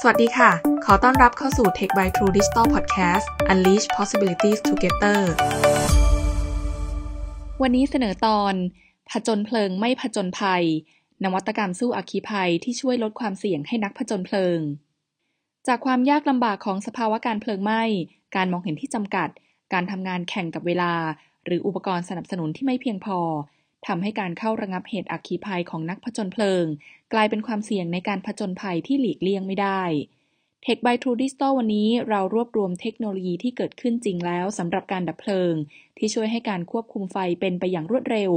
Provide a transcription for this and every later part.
สวัสดีค่ะ ขอต้อนรับเข้าสู่ Tech by True Digital Podcast Unleash Possibilities Together วันนี้เสนอตอน ผจญเพลิงไม่ผจญภัย นวัตกรรมสู้อัคคีภัยที่ช่วยลดความเสี่ยงให้นักผจญเพลิง จากความยากลำบากของสภาวะการเพลิงไหม้ การมองเห็นที่จำกัด การทำงานแข่งกับเวลา หรืออุปกรณ์สนับสนุนที่ไม่เพียงพอทำให้การเข้าระงับเหตุอัคคีภัยของนักผจญเพลิง กลายเป็นความเสี่ยงในการผจญภัยที่หลีกเลี่ยงไม่ได้ Tech by True Digital วันนี้เรารวบรวมเทคโนโลยีที่เกิดขึ้นจริงแล้วสำหรับการดับเพลิง ที่ช่วยให้การควบคุมไฟเป็นไปอย่างรวดเร็ว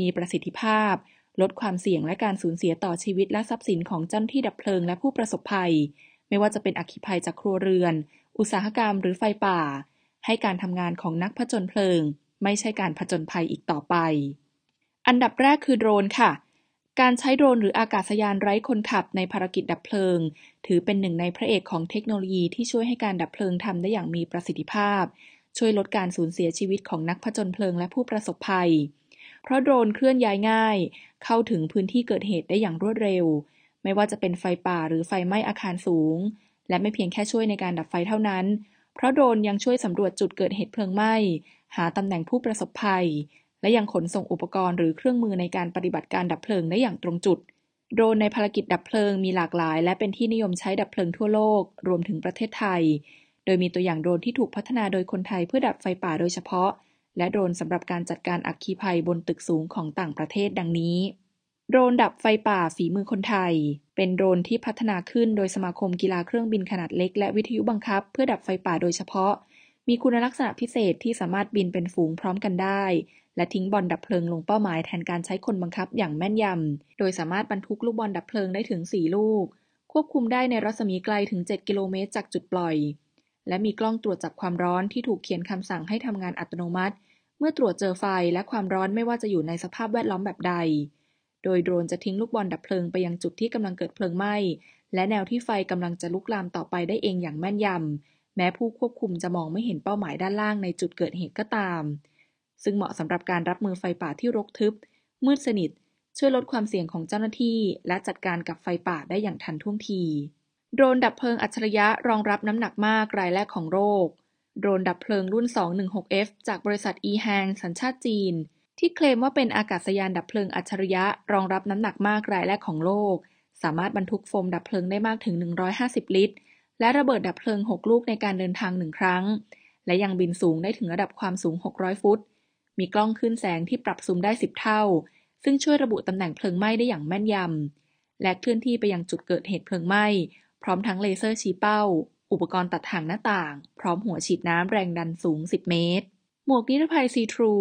มีประสิทธิภาพ ลดความเสี่ยงและการสูญเสียต่อชีวิตและทรัพย์สินของเจ้าหน้าที่ดับเพลิงและผู้ประสบภัย ไม่ว่าจะเป็นอัคคีภัยจากครัวเรือน อุตสาหกรรมหรือไฟป่า ให้การทำงานของนักผจญเพลิง ไม่ใช่การผจญภัยอีกต่อไป อันดับแรกคือโดรนค่ะ การใช้โดรนหรืออากาศยานไร้คนขับในภารกิจดับเพลิง ถือเป็นหนึ่งในพระเอกของเทคโนโลยีที่ช่วยให้การดับเพลิงทำได้อย่างมีประสิทธิภาพ ช่วยลดการสูญเสียชีวิตของนักผจญเพลิงและผู้ประสบภัย เพราะโดรนเคลื่อนย้ายง่าย เข้าถึงพื้นที่เกิดเหตุได้อย่างรวดเร็ว ไม่ว่าจะเป็นไฟป่าหรือไฟไหม้อาคารสูง และไม่เพียงแค่ช่วยในการดับไฟเท่านั้น เพราะโดรนยังช่วยสำรวจจุดเกิดเหตุเพลิงไหม้หาตำแหน่งผู้ประสบภัย และยังขนส่งอุปกรณ์หรือเครื่องมือในการปฏิบัติการดับเพลิงได้อย่างตรงจุด โดรนในภารกิจดับเพลิงมีหลากหลาย และเป็นที่นิยมใช้ดับเพลิงทั่วโลก รวมถึงประเทศไทย โดยมีตัวอย่างโดรนที่ถูกพัฒนาโดยคนไทยเพื่อดับไฟป่าโดยเฉพาะ และโดรนสำหรับการจัดการอัคคีภัยบนตึกสูงของต่างประเทศดังนี้โดรนดับไฟป่าฝีมือคนไทย เป็นโดรนที่พัฒนาขึ้นโดยสมาคมกีฬาเครื่องบินขนาดเล็กและวิทยุบังคับ เพื่อดับไฟป่าโดยเฉพาะ มีคุณลักษณะพิเศษที่สามารถบินเป็นฝูงพร้อมกันได้ และทิ้งบอลดับเพลิงลงเป้าหมายแทนการใช้คนบังคับอย่างแม่นยำ โดยสามารถบรรทุกลูกบอลดับเพลิงได้ถึง 4 ลูก ควบคุมได้ในรัศมีไกลถึง 7 กิโลเมตรจากจุดปล่อย และมีกล้องตรวจจับความร้อนที่ถูกเขียนคำสั่งให้ทำงานอัตโนมัติ เมื่อตรวจเจอไฟและความร้อนไม่ว่าจะอยู่ในสภาพแวดล้อมแบบใด โดยโดรนจะทิ้งลูกบอลดับเพลิงไปยังจุดที่กำลังเกิดเพลิงไหม้และแนวที่ไฟกำลังจะลุกลามต่อไปได้เองอย่างแม่นยำ แม้ผู้ควบคุมจะมองไม่เห็นเป้าหมายด้านล่างในจุดเกิดเหตุก็ตาม ซึ่งเหมาะสำหรับการรับมือไฟป่าที่รกทึบ มืดสนิท ช่วยลดความเสี่ยงของเจ้าหน้าที่ และจัดการกับไฟป่าได้อย่างทันท่วงที โดรนดับเพลิงอัจฉริยะรองรับน้ำหนักมากรายแรกของโลกโดรนดับเพลิงรุ่น 216F จากบริษัท e-hang สัญชาติจีน ที่เคลมว่าเป็นอากาศยานดับเพลิงอัจฉริยะรองรับน้ำหนักมากรายแรกของโลก สามารถบรรทุกโฟมดับเพลิงได้มากถึง 150 ลิตร และระเบิดดับเพลิง 6 ลูกในการเดินทางหนึ่งครั้ง และยังบินสูงได้ถึงระดับความสูง 600 ฟุต มีกล้องขึ้นแสงที่ปรับซูมได้ 10 เท่า ซึ่งช่วยระบุตำแหน่งเพลิงไหม้ได้อย่างแม่นยำ และเคลื่อนที่ไปยังจุดเกิดเหตุเพลิงไหม้ พร้อมทั้งเลเซอร์ชี้เป้า อุปกรณ์ตัดทางหน้าต่าง พร้อมหัวฉีดน้ำแรงดันสูง 10 เมตร หมวกนิรภัย c t r u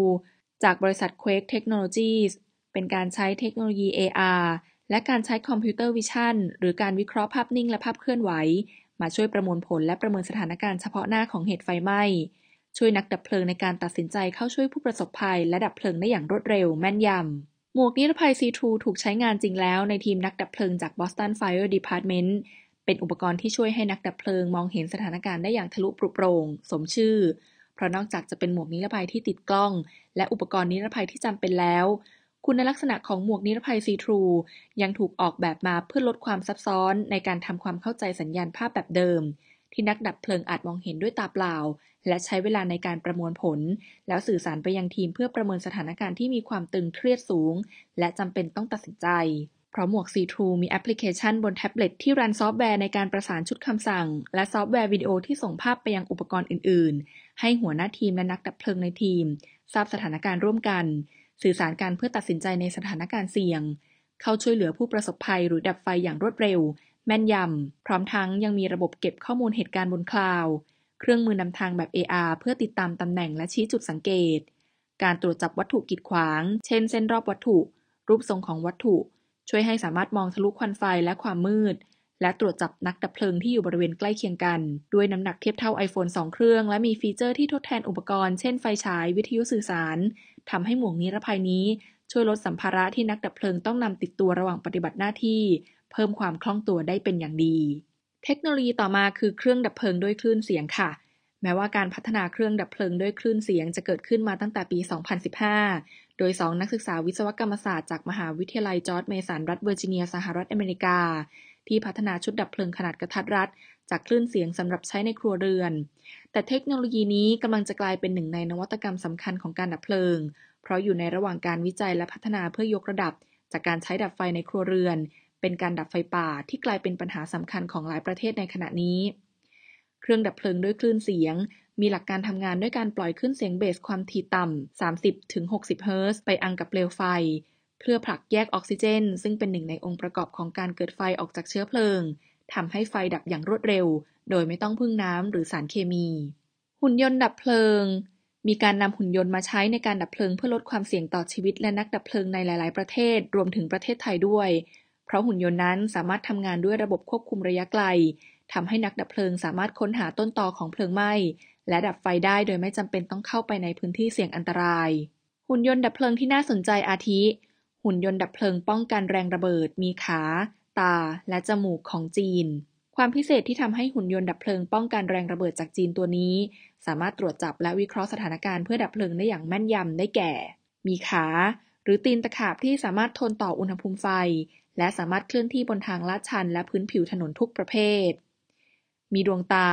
จากบริษัท Qwake Technologies เป็นการใช้เทคโนโลยี AR และการใช้ computer vision หรือการวิเคราะห์ภาพนิ่งและภาพเคลื่อนไหว มาช่วยประมวลผลและประเมินสถานการณ์เฉพาะหน้าของเหตุไฟไหม้ ช่วยนักดับเพลิงในการตัดสินใจเข้าช่วยผู้ประสบภัย และดับเพลิงได้อย่างรวดเร็วแม่นยำ หมวกนิรภัย C2 ถูกใช้งานจริงแล้วในทีมนักดับเพลิงจาก Boston Fire Department เป็นอุปกรณ์ที่ช่วยให้นักดับเพลิงมองเห็นสถานการณ์ได้อย่างทะลุปรุโปร่งสมชื่อ เพราะนอกจากจะเป็นหมวกนิรภัยที่ติดกล้อง และอุปกรณ์นิรภัยที่จำเป็นแล้ว คุณลักษณะของหมวกนิรภัย C2 ยังถูกออกแบบมาเพื่อลดความซับซ้อนในการทำความเข้าใจสัญญาณภาพแบบเดิม ที่นักดับเพลิงอาจมองเห็นด้วยตาเปล่า และใช้เวลาในการประมวลผล แล้วสื่อสารไปยังทีมเพื่อประเมินสถานการณ์ที่มีความตึงเครียดสูง และจำเป็นต้องตัดสินใจเพราะหมวก C2 มีแอปพลิเคชันบนแท็บเล็ตที่ run ซอฟต์แวร์ในการประสานชุดคำสั่ง และซอฟต์แวร์วิดีโอที่ส่งภาพไปยังอุปกรณ์อื่น ๆ ให้หัวหน้าทีมและนักดับเพลิงในทีม ทราบสถานการณ์ร่วมกัน สื่อสารกันเพื่อตัดสินใจในสถานการณ์เสี่ยง เข้าช่วยเหลือผู้ประสบภัยหรือดับไฟอย่างรวดเร็ว แม่นยำ พร้อมทั้งยังมีระบบเก็บข้อมูลเหตุการณ์บน cloud เครื่องมือนำทางแบบ AR เพื่อติดตามตำแหน่งและชี้จุดสังเกต การตรวจจับวัตถุกีดขวาง เช่นเส้นรอบวัตถุ รูปทรงของวัตถุ ช่วยให้สามารถมองทะลุควันไฟและความมืด และตรวจจับนักดับเพลิงที่อยู่บริเวณใกล้เคียงกัน ด้วยน้ำหนักเทียบเท่า iPhone 2 เครื่อง และมีฟีเจอร์ที่ทดแทนอุปกรณ์ เช่นไฟฉาย วิทยุสื่อสาร ทำให้หมวกนิรภัยนี้ช่วยลดสัมภาระที่นักดับเพลิงต้องนำติดตัวระหว่างปฏิบัติหน้าที่ เพิ่มความคล่องตัวได้เป็นอย่างดี เทคโนโลยีต่อมาคือเครื่องดับเพลิงด้วยคลื่นเสียงค่ะ แม้ว่าการพัฒนาเครื่องดับเพลิงด้วยคลื่นเสียงจะเกิดขึ้นมาตั้งแต่ปี 2015 โดย 2 นักศึกษาวิศวกรรมศาสตร์จากมหาวิทยาลัยจอร์จเมสันรัฐเวอร์จิเนียสหรัฐอเมริกา ที่พัฒนาชุดดับเพลิงขนาดกะทัดรัดจากคลื่นเสียงสำหรับใช้ในครัวเรือน แต่เทคโนโลยีนี้กำลังจะกลายเป็นหนึ่งในนวัตกรรมสำคัญของการดับเพลิง เพราะอยู่ในระหว่างการวิจัยและพัฒนาเพื่อยกระดับ จากการใช้ดับไฟในครัวเรือน เป็นการดับไฟป่าที่กลายเป็นปัญหาสำคัญของหลายประเทศในขณะนี้ เครื่องดับเพลิงด้วยคลื่นเสียง มีหลักการทำงานด้วยการปล่อยคลื่นเสียงเบสความถี่ต่ำ 30-60 เฮิรตซ์ไปอังกับเปลวไฟ เพื่อผลักแยกออกซิเจน ซึ่งเป็นหนึ่งในองค์ประกอบของการเกิดไฟออกจากเชื้อเพลิงทำให้ไฟดับอย่างรวดเร็ว โดยไม่ต้องพึ่งน้ำหรือสารเคมี หุ่นยนต์ดับเพลิง มีการนำหุ่นยนต์มาใช้ในการดับเพลิงเพื่อลดความเสี่ยงต่อชีวิตและนักดับเพลิงในหลาย ๆ ประเทศรวมถึงประเทศไทยด้วย เพราะหุ่นยนต์นั้นสามารถทำงานด้วยระบบควบคุมระยะไกลทำให้นักดับเพลิงสามารถค้นหาต้นตอของเพลิงไหม้และดับไฟได้โดยไม่จำเป็นต้องเข้าไปในพื้นที่เสี่ยงอันตราย หุ่นยนต์ดับเพลิงที่น่าสนใจอาทิ หุ่นยนต์ดับเพลิงป้องกันแรงระเบิด มีขา ตา และจมูกของจีน ความพิเศษที่ทำให้หุ่นยนต์ดับเพลิงป้องกันแรงระเบิดจากจีนตัวนี้ สามารถตรวจจับและวิเคราะห์สถานการณ์เพื่อดับเพลิงได้อย่างแม่นยำได้แก่ มีขา หรือตีนตะขาบที่สามารถทนต่ออุณหภูมิไฟ และสามารถเคลื่อนที่บนทางลาดชัน และพื้นผิวถนนทุกประเภท มีดวงตา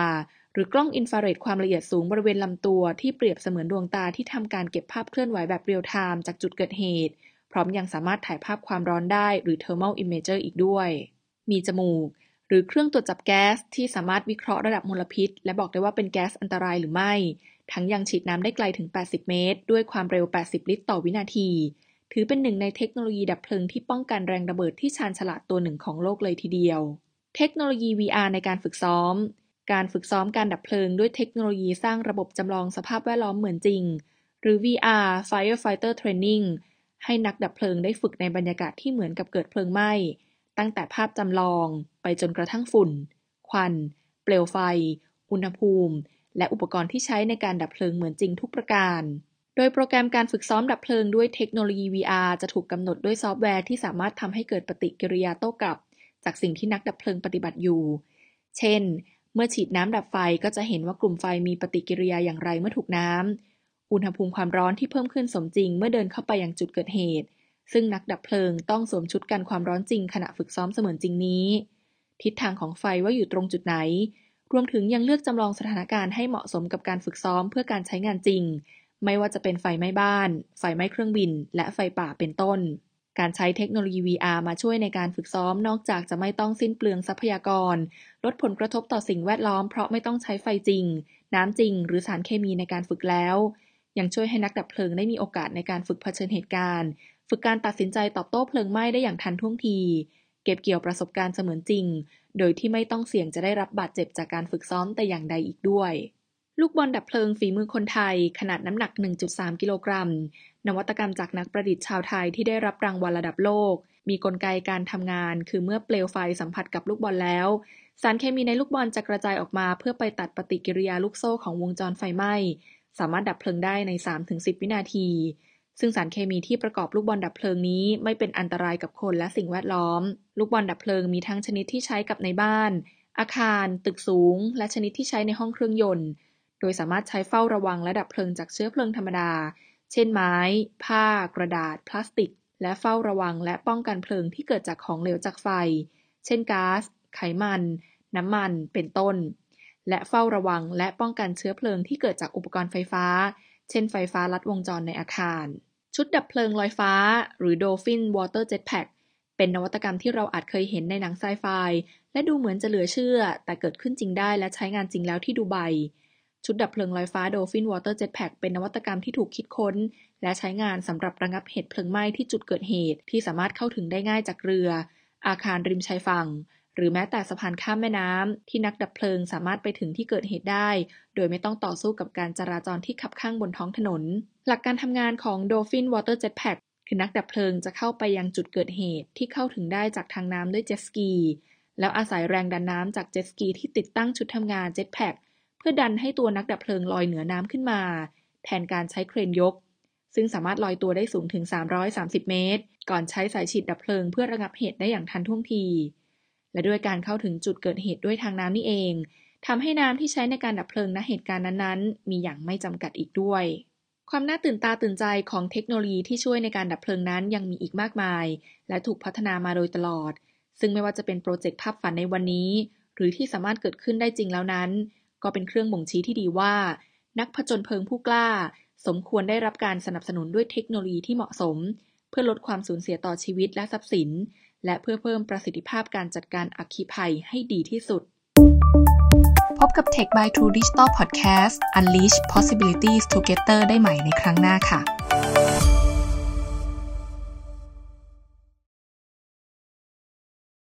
หรือกล้องอินฟราเรดความละเอียดสูงบริเวณลำตัวที่เปรียบเสมือนดวงตาที่ทำการเก็บภาพเคลื่อนไหวแบบเรียลไทม์จากจุดเกิดเหตุ พร้อมยังสามารถถ่ายภาพความร้อนได้หรือ thermal imager อีกด้วย มีจมูก หรือเครื่องตรวจจับแก๊สที่สามารถวิเคราะห์ระดับมลพิษ และบอกได้ว่าเป็นแก๊สอันตรายหรือไม่ ทั้งยังฉีดน้ำได้ไกลถึง 80 เมตร ด้วยความเร็ว 80 ลิตรต่อวินาที ถือเป็นหนึ่งในเทคโนโลยีดับเพลิงที่ป้องกันแรงระเบิดที่ชาญฉลาดตัวหนึ่งของโลกเลยทีเดียว เทคโนโลยี VR ในการฝึกซ้อม การฝึกซ้อมการดับเพลิงด้วยเทคโนโลยีสร้างระบบจำลองสภาพแวดล้อมเหมือนจริง หรือ VR Firefighter Training ให้นักดับเพลิงได้ฝึกในบรรยากาศที่เหมือนกับเกิดเพลิงไหม้ ตั้งแต่ภาพจำลองไปจนกระทั่งฝุ่น ควัน เปลวไฟ อุณหภูมิ และอุปกรณ์ที่ใช้ในการดับเพลิงเหมือนจริงทุกประการ โดยโปรแกรมการฝึกซ้อมดับเพลิงด้วยเทคโนโลยี VR จะถูกกำหนดด้วยซอฟต์แวร์ที่สามารถทำให้เกิดปฏิกิริยาโต้กลับ จากสิ่งที่นักดับเพลิงปฏิบัติอยู่ เช่น เมื่อฉีดน้ำดับไฟก็จะเห็นว่ากลุ่มไฟมีปฏิกิริยาอย่างไรเมื่อถูกน้ำอุณหภูมิความร้อนที่เพิ่มขึ้นสมจริงเมื่อเดินเข้าไปยังจุดเกิดเหตุ ซึ่งนักดับเพลิงต้องสวมชุดกันความร้อนจริงขณะฝึกซ้อมเสมือนจริงนี้ ทิศทางของไฟว่าอยู่ตรงจุดไหน รวมถึงยังเลือกจำลองสถานการณ์ให้เหมาะสมกับการฝึกซ้อมเพื่อการใช้งานจริง ไม่ว่าจะเป็นไฟไหม้บ้าน ไฟไหม้เครื่องบิน และไฟป่าเป็นต้น การใช้เทคโนโลยี VR มาช่วยในการฝึกซ้อมนอกจากจะไม่ต้องสิ้นเปลืองทรัพยากร ลดผลกระทบต่อสิ่งแวดล้อมเพราะไม่ต้องใช้ไฟจริง น้ำจริง หรือสารเคมีในการฝึกแล้วยังช่วยให้นักดับเพลิงได้มีโอกาสในการฝึกเผชิญเหตุการณ์ ฝึกการตัดสินใจตอบโต้เพลิงไหม้ได้อย่างทันท่วงที เก็บเกี่ยวประสบการณ์เสมือนจริง โดยที่ไม่ต้องเสี่ยงจะได้รับบาดเจ็บจากการฝึกซ้อมแต่อย่างใดอีกด้วย ลูกบอลดับเพลิงฝีมือคนไทย ขนาดน้ำหนัก 1.3 กิโลกรัม นวัตกรรมจากนักประดิษฐ์ชาวไทยที่ได้รับรางวัลระดับโลก มีกลไกการทำงาน คือเมื่อเปลวไฟสัมผัสกับลูกบอลแล้ว สารเคมีในลูกบอลจะกระจายออกมา เพื่อไปตัดปฏิกิริยาลูกโซ่ของวงจรไฟไหม้สามารถดับเพลิงได้ใน 3-10 วินาที ซึ่งสารเคมีที่ประกอบลูกบอลดับเพลิงนี้ไม่เป็นอันตรายกับคนและสิ่งแวดล้อม ลูกบอลดับเพลิงมีทั้งชนิดที่ใช้กับในบ้าน อาคาร ตึกสูง และชนิดที่ใช้ในห้องเครื่องยนต์ โดยสามารถใช้เฝ้าระวังและดับเพลิงจากเชื้อเพลิงธรรมดา เช่นไม้ ผ้า กระดาษ พลาสติก และเฝ้าระวังและป้องกันเพลิงที่เกิดจากของเหลวจากไฟ เช่นก๊าซ ไขมัน น้ำมัน เป็นต้น และเฝ้าระวังและป้องกันเชื้อเพลิงที่เกิดจากอุปกรณ์ไฟฟ้าเช่นไฟฟ้าลัดวงจรในอาคาร ชุดดับเพลิงลอยฟ้า หรือ Dolphin Water Jetpack เป็นนวัตกรรมที่เราอาจเคยเห็นในหนังไซไฟและดูเหมือนจะเหลือเชื่อ แต่เกิดขึ้นจริงได้และใช้งานจริงแล้วที่ดูไบชุดดับเพลิงลอยฟ้า Dolphin Water Jetpack เป็นนวัตกรรมที่ถูกคิดค้น และใช้งานสำหรับระงับเหตุเพลิงไหม้ที่จุดเกิดเหตุที่สามารถเข้าถึงได้ง่ายจากเรือ อาคารริมชายฝั่ง หรือแม้แต่สะพานข้ามแม่น้ำที่นักดับเพลิงสามารถไปถึงที่เกิดเหตุได้ โดยไม่ต้องต่อสู้กับการจราจรที่ขับข้างบนท้องถนน หลักการทำงานของ Dolphin Water Jetpack คือนักดับเพลิงจะเข้าไปยังจุดเกิดเหตุที่เข้าถึงได้จากทางน้ำด้วยเจ็ตสกี แล้วอาศัยแรงดันน้ำจากเจ็ตสกีที่ติดตั้งชุดทำงาน Jetpack เพื่อดันให้ตัวนักดับเพลิงลอยเหนือน้ำขึ้นมา แทนการใช้เครนยก ซึ่งสามารถลอยตัวได้สูงถึง 330 เมตร ก่อนใช้สายฉีดดับเพลิงเพื่อระงับเหตุได้อย่างทันท่วงที และด้วยการเข้าถึงจุดเกิดเหตุด้วยทางน้ำนี่เอง ทำให้น้ำที่ใช้ในการดับเพลิงณเหตุการณ์นั้นๆ มีอย่างไม่จำกัดอีกด้วย ความน่าตื่นตาตื่นใจของเทคโนโลยีที่ช่วยในการดับเพลิงนั้นยังมีอีกมากมาย และถูกพัฒนามาโดยตลอด ซึ่งไม่ว่าจะเป็นโปรเจกต์ภาพฝันในวันนี้ หรือที่สามารถเกิดขึ้นได้จริงแล้วนั้น ก็เป็นเครื่องบ่งชี้ที่ดีว่า นักผจญเพลิงผู้กล้า สมควรได้รับการสนับสนุนด้วยเทคโนโลยีที่เหมาะสม เพื่อลดความสูญเสียต่อชีวิตและทรัพย์สิน และเพื่อเพิ่มประสิทธิภาพการจัดการอัคคีภัยให้ดีที่สุด พบกับ Tech by True Digital Podcast Unleash Possibilities Together ได้ใหม่ในครั้งหน้าค่ะ